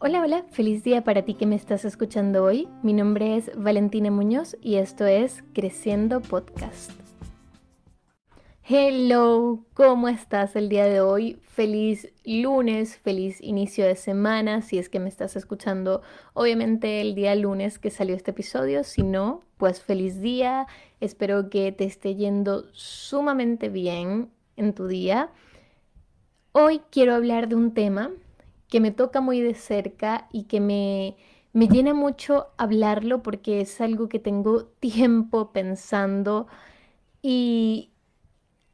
Hola, hola, feliz día para ti que me estás escuchando hoy. Mi nombre es Valentina Muñoz y esto es Creciendo Podcast. Hello, ¿cómo estás el día de hoy? Feliz lunes, feliz inicio de semana, si es que me estás escuchando, obviamente el día lunes que salió este episodio, si no, pues feliz día, espero que te esté yendo sumamente bien en tu día. Hoy quiero hablar de un tema que me toca muy de cerca y que me, me llena mucho hablarlo porque es algo que tengo tiempo pensando y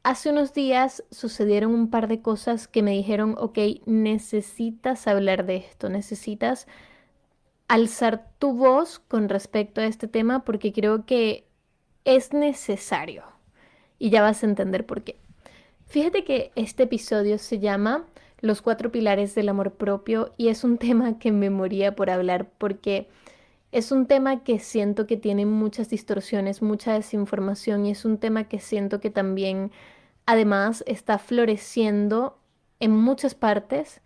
hace unos días sucedieron un par de cosas que me dijeron, ok, necesitas hablar de esto, necesitas alzar tu voz con respecto a este tema porque creo que es necesario y ya vas a entender por qué. Fíjate que este episodio se llama los cuatro pilares del amor propio y es un tema que me moría por hablar porque es un tema que siento que tiene muchas distorsiones, mucha desinformación y es un tema que siento que también además está floreciendo en muchas partes,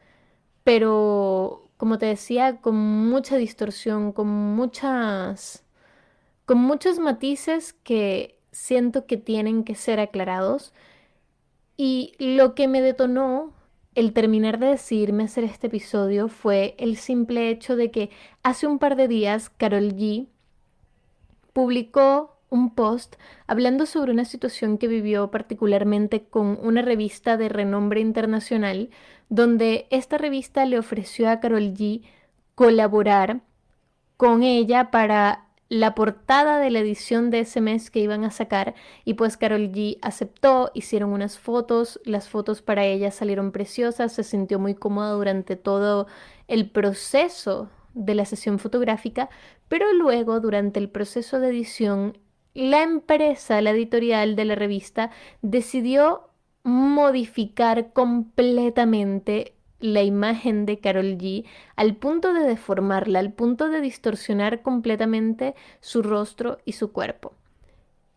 pero como te decía, con mucha distorsión, con muchas con muchos matices que siento que tienen que ser aclarados. Y lo que me detonó el terminar de decidirme hacer este episodio fue el simple hecho de que hace un par de días Carol G publicó un post hablando sobre una situación que vivió particularmente con una revista de renombre internacional, donde esta revista le ofreció a Carol G colaborar con ella para la portada de la edición de ese mes que iban a sacar y pues Carol G aceptó, hicieron unas fotos, las fotos para ella salieron preciosas, se sintió muy cómoda durante todo el proceso de la sesión fotográfica, pero luego durante el proceso de edición la empresa, la editorial de la revista decidió modificar completamente la imagen de Carol G al punto de deformarla, al punto de distorsionar completamente su rostro y su cuerpo.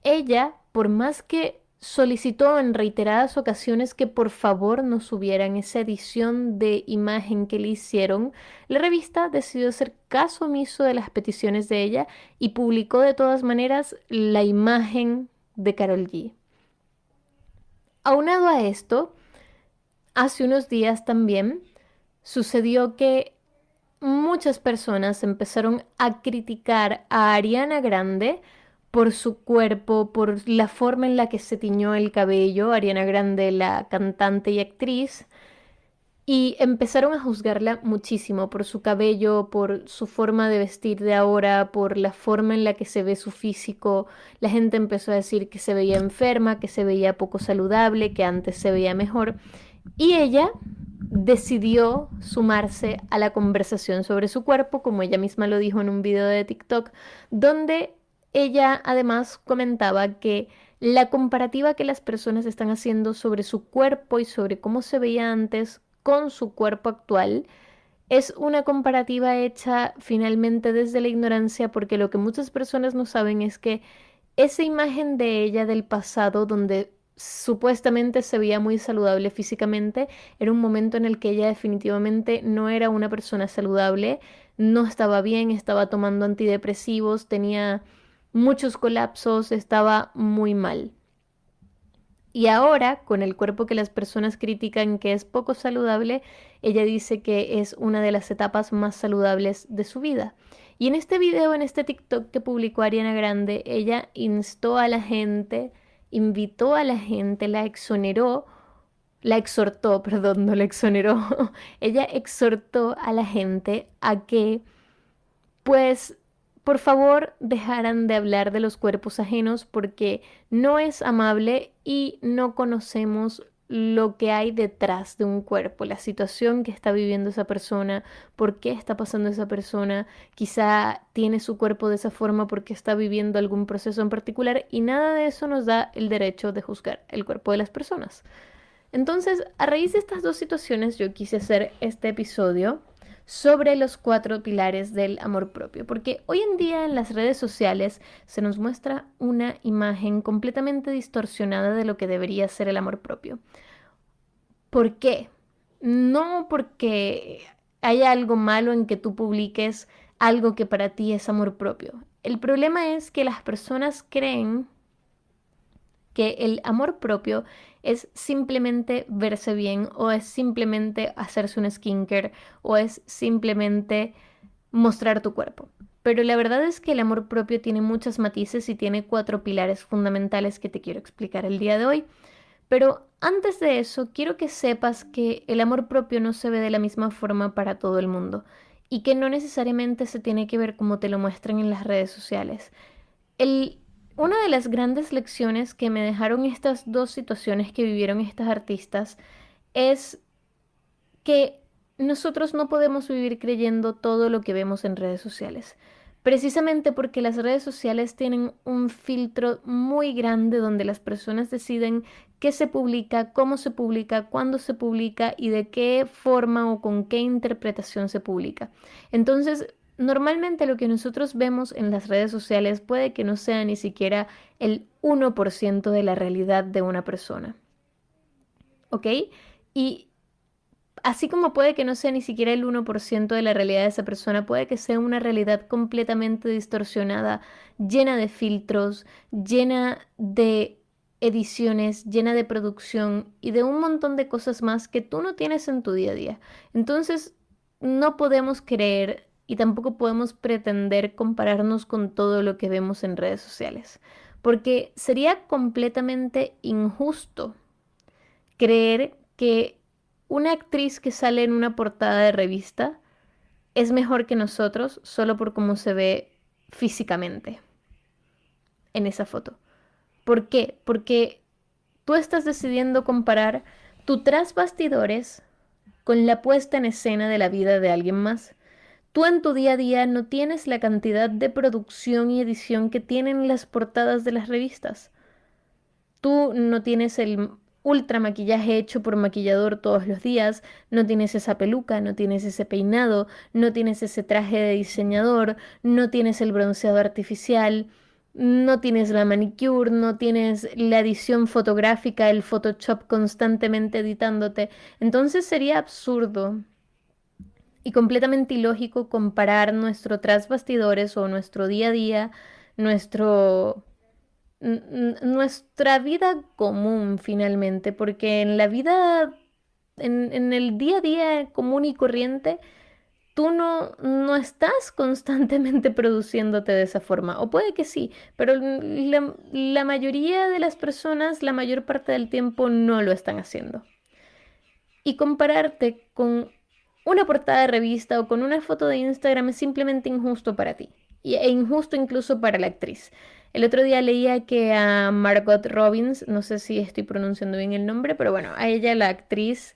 Ella, por más que solicitó en reiteradas ocasiones que por favor no subieran esa edición de imagen que le hicieron, la revista decidió hacer caso omiso de las peticiones de ella y publicó de todas maneras la imagen de Carol G. Aunado a esto, hace unos días también sucedió que muchas personas empezaron a criticar a Ariana Grande por su cuerpo, por la forma en la que se tiñó el cabello, Ariana Grande, la cantante y actriz, y empezaron a juzgarla muchísimo por su cabello, por su forma de vestir de ahora, por la forma en la que se ve su físico. La gente empezó a decir que se veía enferma, que se veía poco saludable, que antes se veía mejor. Y ella decidió sumarse a la conversación sobre su cuerpo, como ella misma lo dijo en un video de TikTok, donde ella además comentaba que la comparativa que las personas están haciendo sobre su cuerpo y sobre cómo se veía antes con su cuerpo actual es una comparativa hecha finalmente desde la ignorancia porque lo que muchas personas no saben es que esa imagen de ella del pasado donde supuestamente se veía muy saludable físicamente, era un momento en el que ella definitivamente no era una persona saludable, no estaba bien, estaba tomando antidepresivos, tenía muchos colapsos, estaba muy mal. Y ahora, con el cuerpo que las personas critican que es poco saludable, ella dice que es una de las etapas más saludables de su vida. Y en este video, en este TikTok que publicó Ariana Grande, ella instó a la gente invitó a la gente, la exoneró, la exhortó, perdón, no la exoneró, ella exhortó a la gente a que, pues, por favor, dejaran de hablar de los cuerpos ajenos porque no es amable y no conocemos lo que hay detrás de un cuerpo, la situación que está viviendo esa persona, por qué está pasando esa persona, quizá tiene su cuerpo de esa forma porque está viviendo algún proceso en particular y nada de eso nos da el derecho de juzgar el cuerpo de las personas. Entonces, a raíz de estas dos situaciones, yo quise hacer este episodio sobre los cuatro pilares del amor propio, porque hoy en día en las redes sociales se nos muestra una imagen completamente distorsionada de lo que debería ser el amor propio. ¿Por qué? No porque hay algo malo en que tú publiques algo que para ti es amor propio. El problema es que las personas creen que el amor propio es simplemente verse bien o es simplemente hacerse un skincare o es simplemente mostrar tu cuerpo. Pero la verdad es que el amor propio tiene muchos matices y tiene cuatro pilares fundamentales que te quiero explicar el día de hoy. Pero antes de eso, quiero que sepas que el amor propio no se ve de la misma forma para todo el mundo y que no necesariamente se tiene que ver como te lo muestran en las redes sociales. Una de las grandes lecciones que me dejaron estas dos situaciones que vivieron estas artistas es que nosotros no podemos vivir creyendo todo lo que vemos en redes sociales. Precisamente porque las redes sociales tienen un filtro muy grande donde las personas deciden qué se publica, cómo se publica, cuándo se publica y de qué forma o con qué interpretación se publica. Entonces, normalmente lo que nosotros vemos en las redes sociales puede que no sea ni siquiera el 1% de la realidad de una persona. ¿Ok? Y así como puede que no sea ni siquiera el 1% de la realidad de esa persona, puede que sea una realidad completamente distorsionada, llena de filtros, llena de ediciones, llena de producción y de un montón de cosas más que tú no tienes en tu día a día. Entonces, no podemos creer y tampoco podemos pretender compararnos con todo lo que vemos en redes sociales, porque sería completamente injusto creer que una actriz que sale en una portada de revista es mejor que nosotros solo por cómo se ve físicamente en esa foto. ¿Por qué? Porque tú estás decidiendo comparar tu tras bastidores con la puesta en escena de la vida de alguien más. Tú en tu día a día no tienes la cantidad de producción y edición que tienen las portadas de las revistas. Tú no tienes el ultra maquillaje hecho por maquillador todos los días, no tienes esa peluca, no tienes ese peinado, no tienes ese traje de diseñador, no tienes el bronceado artificial, no tienes la manicure, no tienes la edición fotográfica, el Photoshop constantemente editándote. Entonces sería absurdo y completamente ilógico comparar nuestro tras bastidores o nuestro día a día, nuestro nuestra vida común finalmente, porque en la vida, en, el día a día común y corriente, tú no, no estás constantemente produciéndote de esa forma. O puede que sí, pero la, la mayoría de las personas, la mayor parte del tiempo, no lo están haciendo. Y compararte con una portada de revista o con una foto de Instagram es simplemente injusto para ti. E injusto incluso para la actriz. El otro día leía que a Margot Robbins, no sé si estoy pronunciando bien el nombre, pero bueno, a ella la actriz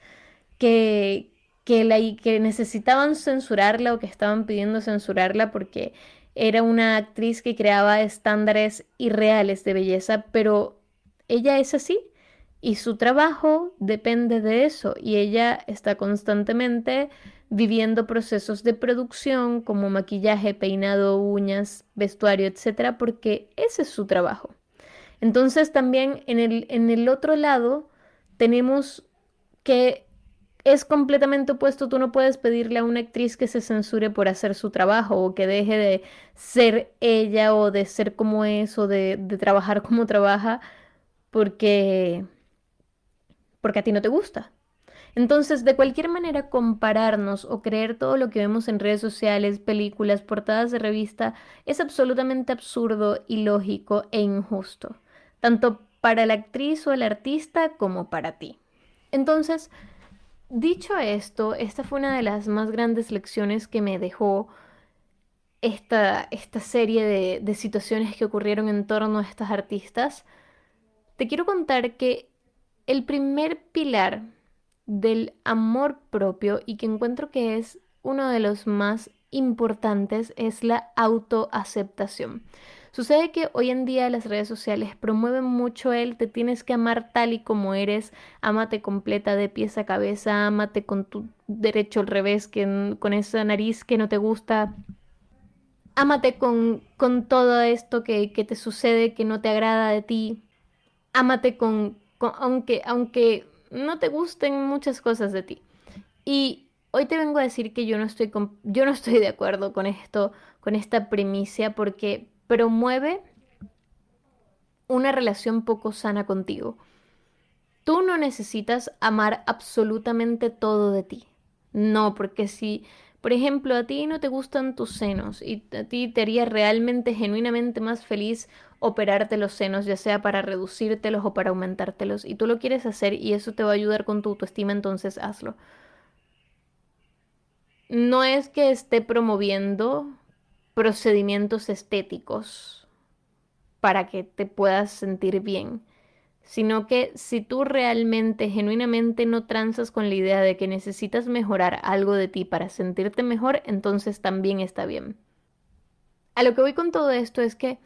que, que, la, que necesitaban censurarla o que estaban pidiendo censurarla porque era una actriz que creaba estándares irreales de belleza, pero ella es así y su trabajo depende de eso y ella está constantemente viviendo procesos de producción como maquillaje, peinado, uñas, vestuario, etcétera, porque ese es su trabajo. Entonces también en el, en el otro lado tenemos que es completamente opuesto. Tú no puedes pedirle a una actriz que se censure por hacer su trabajo o que deje de ser ella o de ser como es o de, de trabajar como trabaja porque, porque a ti no te gusta. Entonces, de cualquier manera, compararnos o creer todo lo que vemos en redes sociales, películas, portadas de revista, es absolutamente absurdo, ilógico e injusto, tanto para la actriz o el artista como para ti. Entonces, dicho esto, esta fue una de las más grandes lecciones que me dejó esta, esta serie de, de situaciones que ocurrieron en torno a estas artistas. Te quiero contar que el primer pilar del amor propio y que encuentro que es uno de los más importantes es la autoaceptación. Sucede que hoy en día las redes sociales promueven mucho el te tienes que amar tal y como eres, amate completa de pies a cabeza, amate con tu derecho al revés, que, con esa nariz que no te gusta, amate con, con todo esto que, que, te sucede, que no te agrada de ti, amate con, con aunque, aunque no te gusten muchas cosas de ti. Y hoy te vengo a decir que yo no estoy, yo no estoy de acuerdo con esto, con esta primicia, porque promueve una relación poco sana contigo. Tú no necesitas amar absolutamente todo de ti. No, porque si, por ejemplo, a ti no te gustan tus senos y a ti te haría realmente, genuinamente más feliz operarte los senos, ya sea para reducírtelos o para aumentártelos, y tú lo quieres hacer y eso te va a ayudar con tu autoestima, entonces hazlo. No es que esté promoviendo procedimientos estéticos para que te puedas sentir bien, sino que si tú realmente, genuinamente no transas con la idea de que necesitas mejorar algo de ti para sentirte mejor, entonces también está bien. A lo que voy con todo esto es que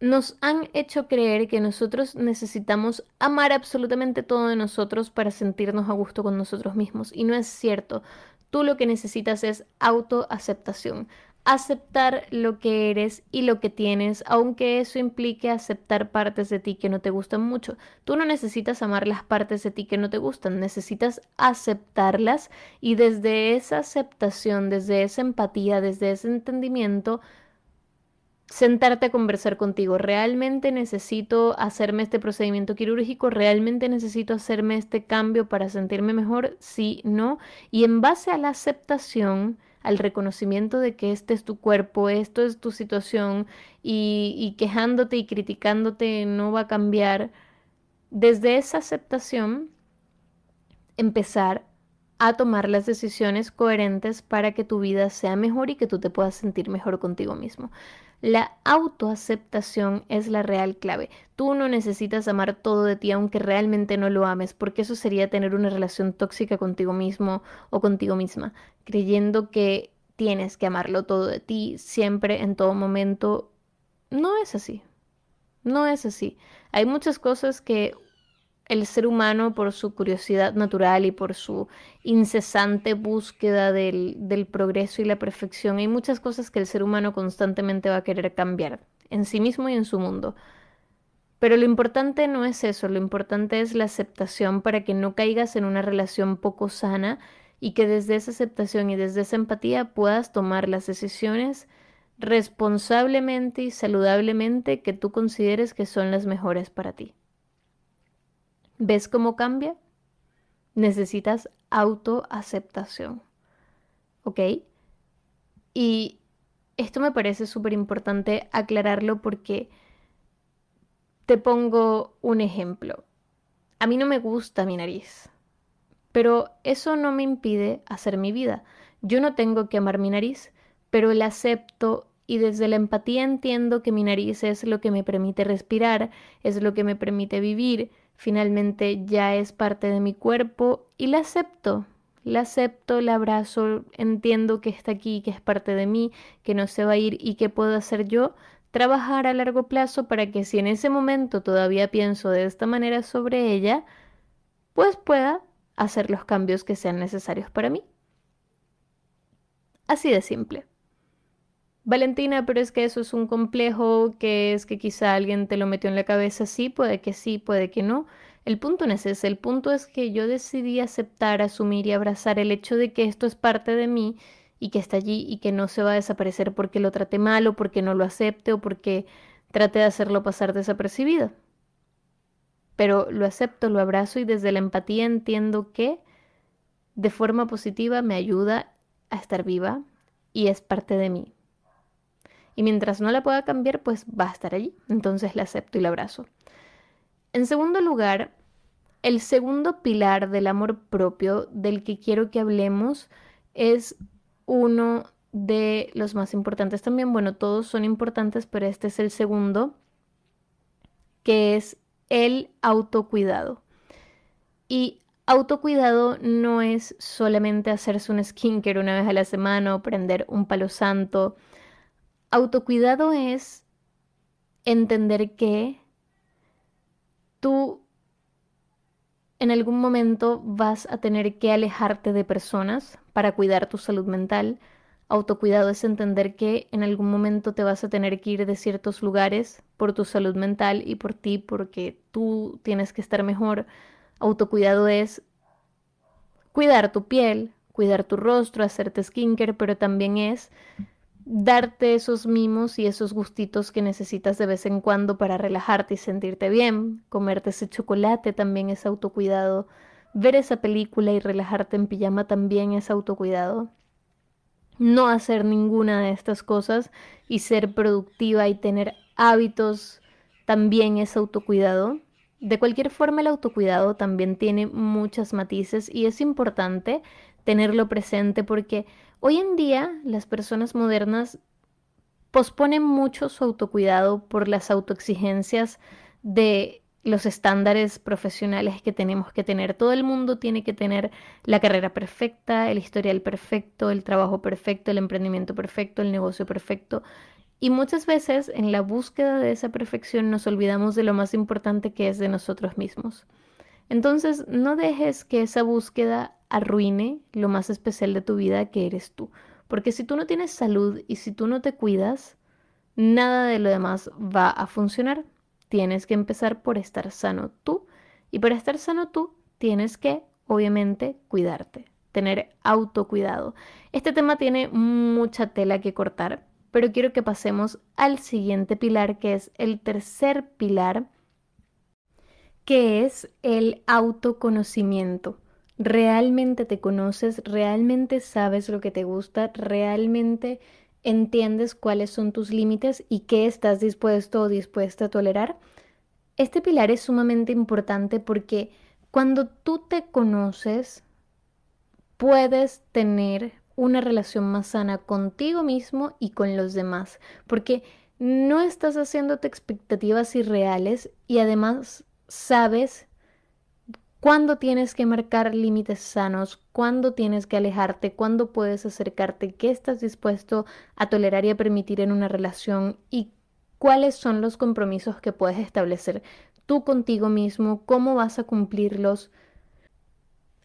nos han hecho creer que nosotros necesitamos amar absolutamente todo de nosotros para sentirnos a gusto con nosotros mismos. Y no es cierto. Tú lo que necesitas es autoaceptación aceptar lo que eres y lo que tienes, aunque eso implique aceptar partes de ti que no te gustan mucho. Tú no necesitas amar las partes de ti que no te gustan, necesitas aceptarlas y desde esa aceptación, desde esa empatía, desde ese entendimiento, sentarte a conversar contigo. ¿Realmente necesito hacerme este procedimiento quirúrgico? ¿Realmente necesito hacerme este cambio para sentirme mejor? Sí, no. Y en base a la aceptación, al reconocimiento de que este es tu cuerpo, esto es tu situación y, quejándote y criticándote no va a cambiar, desde esa aceptación empezar a tomar las decisiones coherentes para que tu vida sea mejor y que tú te puedas sentir mejor contigo mismo. La autoaceptación es la real clave. Tú no necesitas amar todo de ti aunque realmente no lo ames, porque eso sería tener una relación tóxica contigo mismo o contigo misma, creyendo que tienes que amarlo todo de ti siempre, en todo momento. No es así. No es así. Hay muchas cosas que el ser humano por su curiosidad natural y por su incesante búsqueda del, progreso y la perfección, hay muchas cosas que el ser humano constantemente va a querer cambiar en sí mismo y en su mundo. Pero lo importante no es eso, lo importante es la aceptación para que no caigas en una relación poco sana y que desde esa aceptación y desde esa empatía puedas tomar las decisiones responsablemente y saludablemente que tú consideres que son las mejores para ti. ¿Ves cómo cambia? Necesitas autoaceptación. ¿Ok? Y esto me parece súper importante aclararlo porque te pongo un ejemplo. A mí no me gusta mi nariz, pero eso no me impide hacer mi vida. Yo no tengo que amar mi nariz, pero la acepto y desde la empatía entiendo que mi nariz es lo que me permite respirar, es lo que me permite vivir, finalmente ya es parte de mi cuerpo y la acepto. La acepto, la abrazo, entiendo que está aquí, que es parte de mí, que no se va a ir y que puedo hacer yo, trabajar a largo plazo para que si en ese momento todavía pienso de esta manera sobre ella, pues pueda hacer los cambios que sean necesarios para mí. Así de simple. Valentina, pero es que eso es un complejo, que es que quizá alguien te lo metió en la cabeza, sí, puede que sí, puede que no. El punto no es ese, el punto es que yo decidí aceptar, asumir y abrazar el hecho de que esto es parte de mí y que está allí y que no se va a desaparecer porque lo trate mal o porque no lo acepte o porque trate de hacerlo pasar desapercibido. Pero lo acepto, lo abrazo y desde la empatía entiendo que de forma positiva me ayuda a estar viva y es parte de mí. Y mientras no la pueda cambiar, pues va a estar allí. Entonces la acepto y la abrazo. En segundo lugar, el segundo pilar del amor propio del que quiero que hablemos es uno de los más importantes también. Bueno, todos son importantes, pero este es el segundo, que es el autocuidado. Y autocuidado no es solamente hacerse un skincare una vez a la semana o prender un palo santo Autocuidado es entender que tú en algún momento vas a tener que alejarte de personas para cuidar tu salud mental. Autocuidado es entender que en algún momento te vas a tener que ir de ciertos lugares por tu salud mental y por ti porque tú tienes que estar mejor. Autocuidado es cuidar tu piel, cuidar tu rostro, hacerte skincare, pero también es darte esos mimos y esos gustitos que necesitas de vez en cuando para relajarte y sentirte bien. Comerte ese chocolate también es autocuidado. Ver esa película y relajarte en pijama también es autocuidado. No hacer ninguna de estas cosas y ser productiva y tener hábitos también es autocuidado. De cualquier forma, el autocuidado también tiene muchas matices y es importante tenerlo presente porque hoy en día las personas modernas posponen mucho su autocuidado por las autoexigencias de los estándares profesionales que tenemos que tener. Todo el mundo tiene que tener la carrera perfecta, el historial perfecto, el trabajo perfecto, el emprendimiento perfecto, el negocio perfecto. Y muchas veces en la búsqueda de esa perfección nos olvidamos de lo más importante que es de nosotros mismos. Entonces, no dejes que esa búsqueda arruine lo más especial de tu vida que eres tú. Porque si tú no tienes salud y si tú no te cuidas, nada de lo demás va a funcionar. Tienes que empezar por estar sano tú. Y para estar sano tú, tienes que, obviamente, cuidarte, tener autocuidado. Este tema tiene mucha tela que cortar, pero quiero que pasemos al siguiente pilar, que es el tercer pilar, que es el autoconocimiento. ¿Realmente te conoces? ¿Realmente sabes lo que te gusta? ¿Realmente entiendes cuáles son tus límites y qué estás dispuesto o dispuesta a tolerar? Este pilar es sumamente importante porque cuando tú te conoces, puedes tener una relación más sana contigo mismo y con los demás, porque no estás haciéndote expectativas irreales y además sabes cuándo tienes que marcar límites sanos, cuándo tienes que alejarte, cuándo puedes acercarte, qué estás dispuesto a tolerar y a permitir en una relación y cuáles son los compromisos que puedes establecer tú contigo mismo, cómo vas a cumplirlos.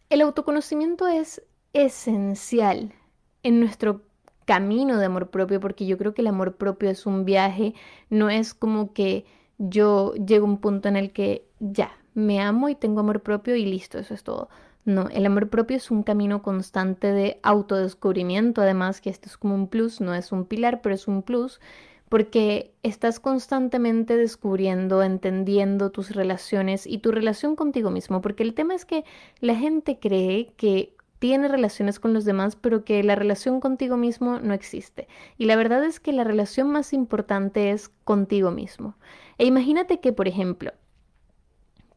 El autoconocimiento es esencial en nuestro camino de amor propio, porque yo creo que el amor propio es un viaje, no es como que yo llego a un punto en el que ya, me amo y tengo amor propio y listo, eso es todo. No, el amor propio es un camino constante de autodescubrimiento, además que esto es como un plus, no es un pilar, pero es un plus, porque estás constantemente descubriendo, entendiendo tus relaciones y tu relación contigo mismo, porque el tema es que la gente cree que tiene relaciones con los demás, pero que la relación contigo mismo no existe. Y la verdad es que la relación más importante es contigo mismo. E imagínate que, por ejemplo,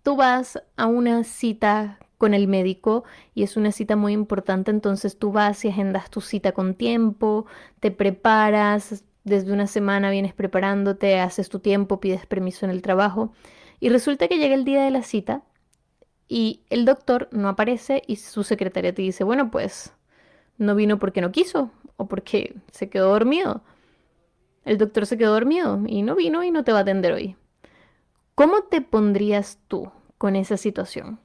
tú vas a una cita con el médico y es una cita muy importante, entonces tú vas y agendas tu cita con tiempo, te preparas, desde una semana vienes preparándote, haces tu tiempo, pides permiso en el trabajo y resulta que llega el día de la cita y el doctor no aparece y su secretaria te dice, bueno, pues no vino porque no quiso o porque se quedó dormido. El doctor se quedó dormido y no vino y no te va a atender hoy. ¿Cómo te pondrías tú con esa situación?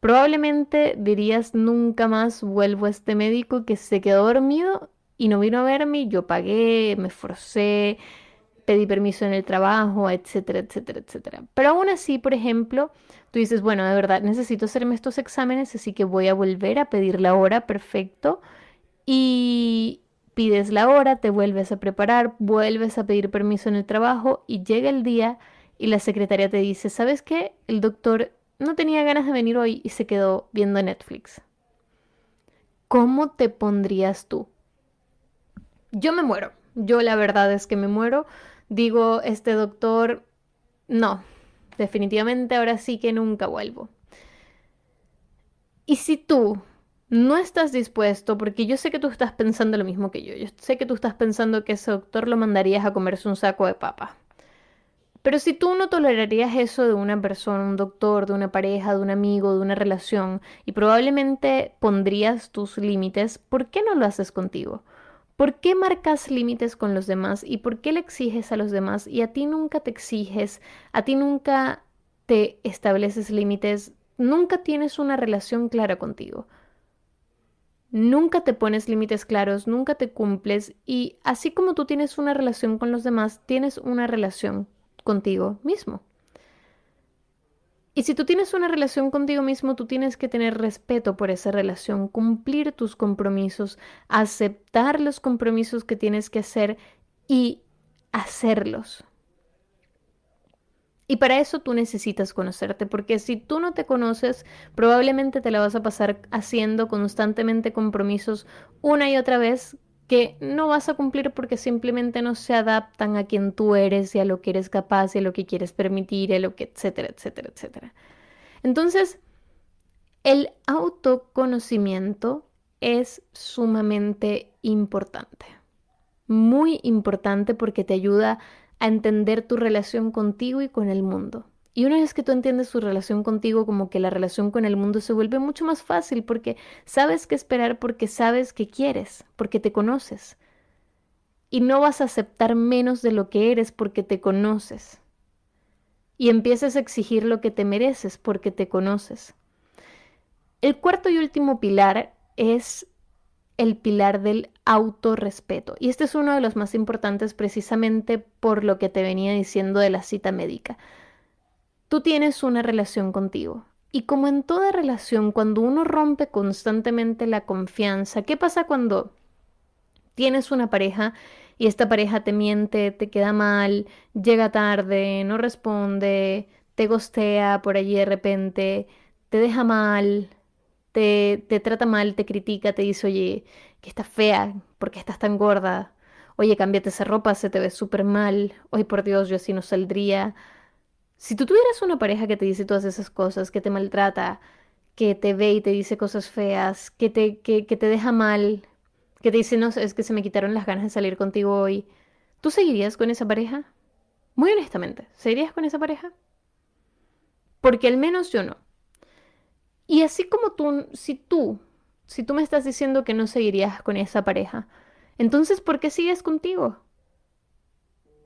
Probablemente dirías nunca más vuelvo a este médico que se quedó dormido y no vino a verme, yo pagué, me esforcé, pedí permiso en el trabajo, etcétera, etcétera, etcétera. Pero aún así, por ejemplo, tú dices, bueno, de verdad necesito hacerme estos exámenes, así que voy a volver a pedir la hora, perfecto. Y pides la hora, te vuelves a preparar, vuelves a pedir permiso en el trabajo y llega el día y la secretaria te dice, ¿sabes qué? El doctor no tenía ganas de venir hoy y se quedó viendo Netflix. ¿Cómo te pondrías tú? Yo me muero. Yo la verdad es que me muero digo, este doctor, no, definitivamente ahora sí que nunca vuelvo. Y si tú no estás dispuesto, porque yo sé que tú estás pensando lo mismo que yo, yo sé que tú estás pensando que ese doctor lo mandarías a comerse un saco de papa. Pero si tú no tolerarías eso de una persona, un doctor, de una pareja, de un amigo, de una relación, y probablemente pondrías tus límites, ¿por qué no lo haces contigo? ¿Por qué marcas límites con los demás y por qué le exiges a los demás y a ti nunca te exiges, a ti nunca te estableces límites, nunca tienes una relación clara contigo? Nunca te pones límites claros, nunca te cumples y así como tú tienes una relación con los demás, tienes una relación contigo mismo. Y si tú tienes una relación contigo mismo, tú tienes que tener respeto por esa relación, cumplir tus compromisos, aceptar los compromisos que tienes que hacer y hacerlos. Y para eso tú necesitas conocerte, porque si tú no te conoces, probablemente te la vas a pasar haciendo constantemente compromisos una y otra vez que no vas a cumplir porque simplemente no se adaptan a quien tú eres y a lo que eres capaz y a lo que quieres permitir y a lo que, etcétera, etcétera, etcétera. Entonces, el autoconocimiento es sumamente importante. Muy importante porque te ayuda a entender tu relación contigo y con el mundo. Y una vez que tú entiendes tu relación contigo, como que la relación con el mundo se vuelve mucho más fácil porque sabes qué esperar, porque sabes qué quieres, porque te conoces. Y no vas a aceptar menos de lo que eres porque te conoces. Y empiezas a exigir lo que te mereces porque te conoces. El cuarto y último pilar es el pilar del autorrespeto. Y este es uno de los más importantes precisamente por lo que te venía diciendo de la cita médica. Tú tienes una relación contigo. Y como en toda relación, cuando uno rompe constantemente la confianza, ¿qué pasa cuando tienes una pareja y esta pareja te miente, te queda mal, llega tarde, no responde, te gostea por allí de repente, te deja mal, te, trata mal, te critica, te dice, oye, que estás fea, porque estás tan gorda? Oye, cámbiate esa ropa, se te ve súper mal. Oye, por Dios, yo así no saldría. Si tú tuvieras una pareja que te dice todas esas cosas, que te maltrata, que te ve y te dice cosas feas, que te, que, te deja mal, que te dice, no, es que se me quitaron las ganas de salir contigo hoy, ¿tú seguirías con esa pareja? Muy honestamente, ¿seguirías con esa pareja? Porque al menos yo no. Y así como tú, si tú, si tú me estás diciendo que no seguirías con esa pareja, entonces ¿por qué sigues contigo?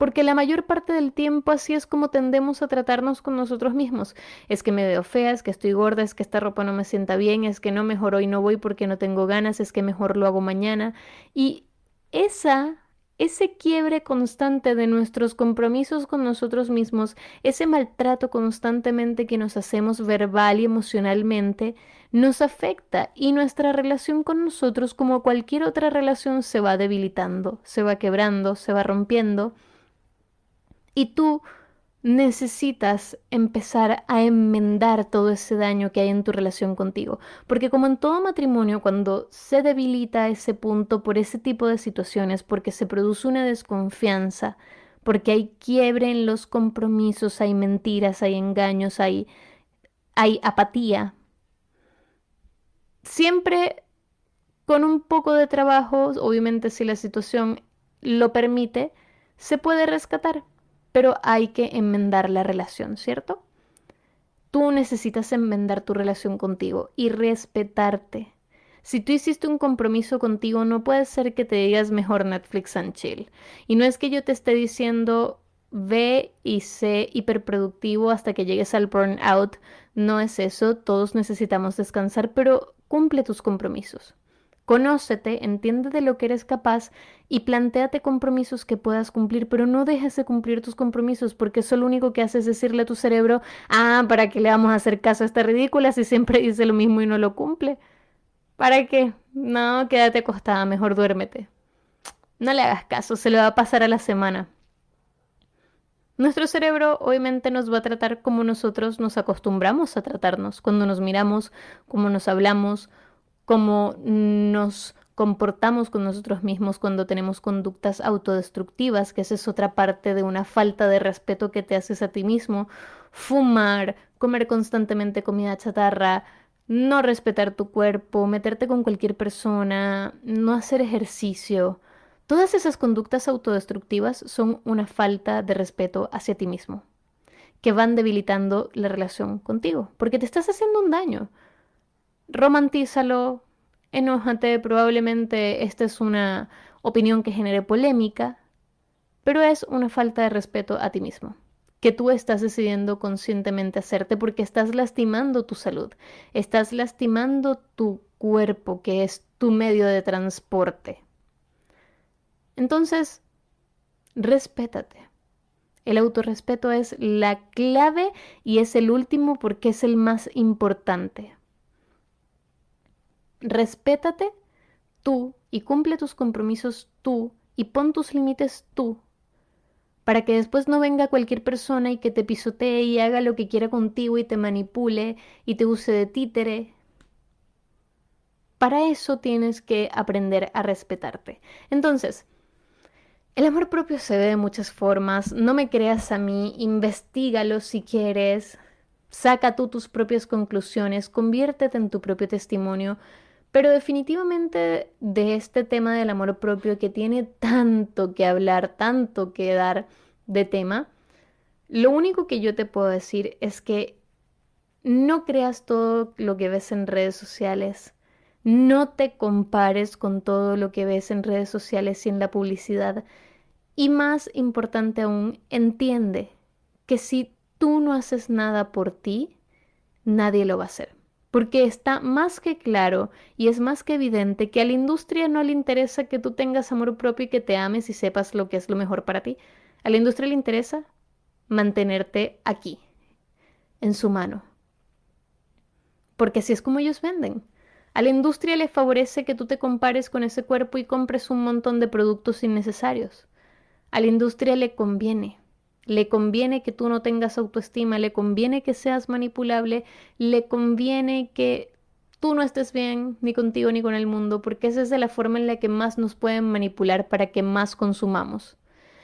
porque la mayor parte del tiempo así es como tendemos a tratarnos con nosotros mismos. Es que me veo fea, es que estoy gorda, es que esta ropa no me sienta bien, es que no mejor hoy no voy porque no tengo ganas, es que mejor lo hago mañana. Y esa ese quiebre constante de nuestros compromisos con nosotros mismos, ese maltrato constantemente que nos hacemos verbal y emocionalmente, nos afecta y nuestra relación con nosotros, como cualquier otra relación, se va debilitando, se va quebrando, se va rompiendo. Y tú necesitas empezar a enmendar todo ese daño que hay en tu relación contigo. Porque como en todo matrimonio, cuando se debilita ese punto por ese tipo de situaciones, porque se produce una desconfianza, porque hay quiebre en los compromisos, hay mentiras, hay engaños, hay, hay apatía, siempre con un poco de trabajo, obviamente si la situación lo permite, se puede rescatar pero hay que enmendar la relación, ¿cierto? Tú necesitas enmendar tu relación contigo y respetarte. Si tú hiciste un compromiso contigo, no puede ser que te digas mejor Netflix and chill. Y no es que yo te esté diciendo ve y sé hiperproductivo hasta que llegues al burnout. No es eso, todos necesitamos descansar, pero cumple tus compromisos. Conócete, entiende de lo que eres capaz y planteate compromisos que puedas cumplir, pero no dejes de cumplir tus compromisos porque eso lo único que hace es decirle a tu cerebro, ah, ¿para qué le vamos a hacer caso a esta ridícula si siempre dice lo mismo y no lo cumple? ¿Para qué? No, quédate acostada, mejor duérmete. No le hagas caso, se le va a pasar a la semana. Nuestro cerebro obviamente nos va a tratar como nosotros nos acostumbramos a tratarnos, cuando nos miramos, como nos hablamos, cómo nos comportamos con nosotros mismos cuando tenemos conductas autodestructivas, que esa es otra parte de una falta de respeto que te haces a ti mismo, fumar, comer constantemente comida chatarra, no respetar tu cuerpo, meterte con cualquier persona, no hacer ejercicio. Todas esas conductas autodestructivas son una falta de respeto hacia ti mismo, que van debilitando la relación contigo, porque te estás haciendo un daño romantízalo, enójate, probablemente esta es una opinión que genere polémica, pero es una falta de respeto a ti mismo, que tú estás decidiendo conscientemente hacerte porque estás lastimando tu salud, estás lastimando tu cuerpo, que es tu medio de transporte. Entonces, respétate. El autorrespeto es la clave y es el último porque es el más importante. Respétate tú y cumple tus compromisos tú y pon tus límites tú para que después no venga cualquier persona y que te pisotee y haga lo que quiera contigo y te manipule y te use de títere. Para eso tienes que aprender a respetarte. Entonces, el amor propio se ve de muchas formas. No me creas a mí, investigalo si quieres. Saca tú tus propias conclusiones, conviértete en tu propio testimonio. Pero definitivamente de este tema del amor propio que tiene tanto que hablar, tanto que dar de tema, lo único que yo te puedo decir es que no creas todo lo que ves en redes sociales. No te compares con todo lo que ves en redes sociales y en la publicidad. Y más importante aún, entiende que si tú no haces nada por ti, nadie lo va a hacer. Porque está más que claro y es más que evidente que a la industria no le interesa que tú tengas amor propio y que te ames y sepas lo que es lo mejor para ti. A la industria le interesa mantenerte aquí, en su mano. Porque así es como ellos venden. A la industria le favorece que tú te compares con ese cuerpo y compres un montón de productos innecesarios. A la industria le conviene. Le conviene que tú no tengas autoestima, le conviene que seas manipulable, le conviene que tú no estés bien ni contigo ni con el mundo, porque esa es la forma en la que más nos pueden manipular para que más consumamos.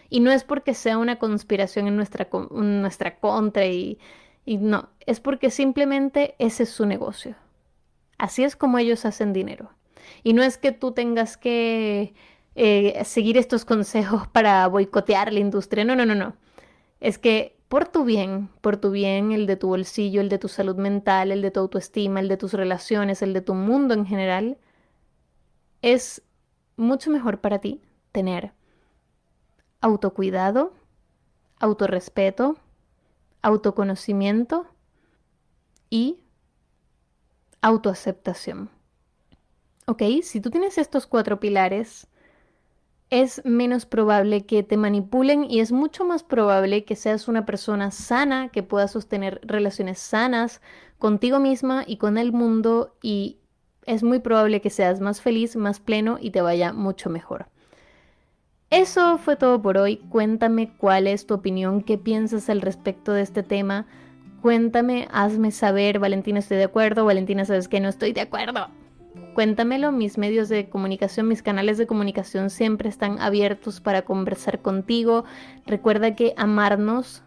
Y no es porque sea una conspiración en nuestra, nuestra contra y, y no, es porque simplemente ese es su negocio. Así es como ellos hacen dinero. Y no es que tú tengas que eh, seguir estos consejos para boicotear la industria. No, no, no, no. Es que por tu bien, por tu bien, el de tu bolsillo, el de tu salud mental, el de tu autoestima, el de tus relaciones, el de tu mundo en general, es mucho mejor para ti tener autocuidado, autorrespeto, autoconocimiento y autoaceptación. ¿Ok? Si tú tienes estos cuatro pilares, es menos probable que te manipulen y es mucho más probable que seas una persona sana, que pueda sostener relaciones sanas contigo misma y con el mundo y es muy probable que seas más feliz, más pleno y te vaya mucho mejor. Eso fue todo por hoy. Cuéntame cuál es tu opinión, qué piensas al respecto de este tema. Cuéntame, hazme saber, Valentina, estoy de acuerdo, Valentina, sabes que no estoy de acuerdo. Cuéntamelo, mis medios de comunicación, mis canales de comunicación siempre están abiertos para conversar contigo. Recuerda que amarnos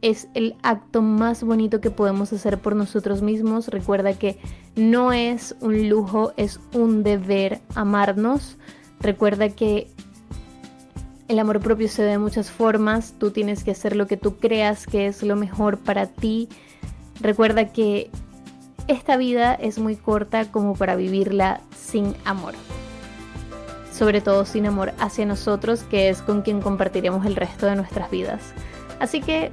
es el acto más bonito que podemos hacer por nosotros mismos. Recuerda que no es un lujo, es un deber amarnos. Recuerda que el amor propio se ve de muchas formas, tú tienes que hacer lo que tú creas que es lo mejor para ti. Recuerda que esta vida es muy corta como para vivirla sin amor. Sobre todo sin amor hacia nosotros, que es con quien compartiremos el resto de nuestras vidas. Así que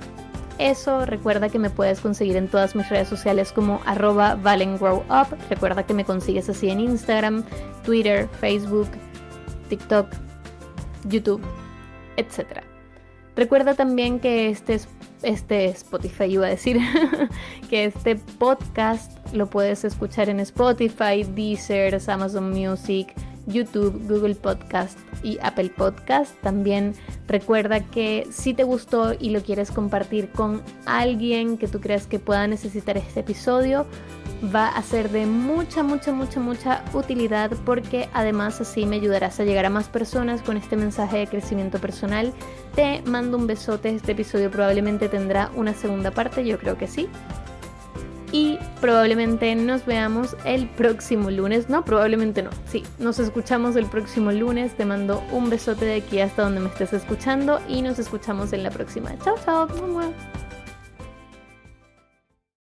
eso, recuerda que me puedes conseguir en todas mis redes sociales como arroba valengrowup. Recuerda que me consigues así en Instagram, Twitter, Facebook, TikTok, YouTube etc. Recuerda también que este, este Spotify, iba a decir, que este podcast lo puedes escuchar en Spotify, Deezer, Amazon Music, YouTube, Google Podcast y Apple Podcast. También recuerda que si te gustó y lo quieres compartir con alguien que tú creas que pueda necesitar este episodio, va a ser de mucha, mucha, mucha, mucha utilidad porque además así me ayudarás a llegar a más personas con este mensaje de crecimiento personal. Te mando un besote, este episodio probablemente tendrá una segunda parte, yo creo que sí. Y probablemente nos veamos el próximo lunes. No, probablemente no. Sí, nos escuchamos el próximo lunes. Te mando un besote de aquí hasta donde me estés escuchando y nos escuchamos en la próxima. Chao, chao.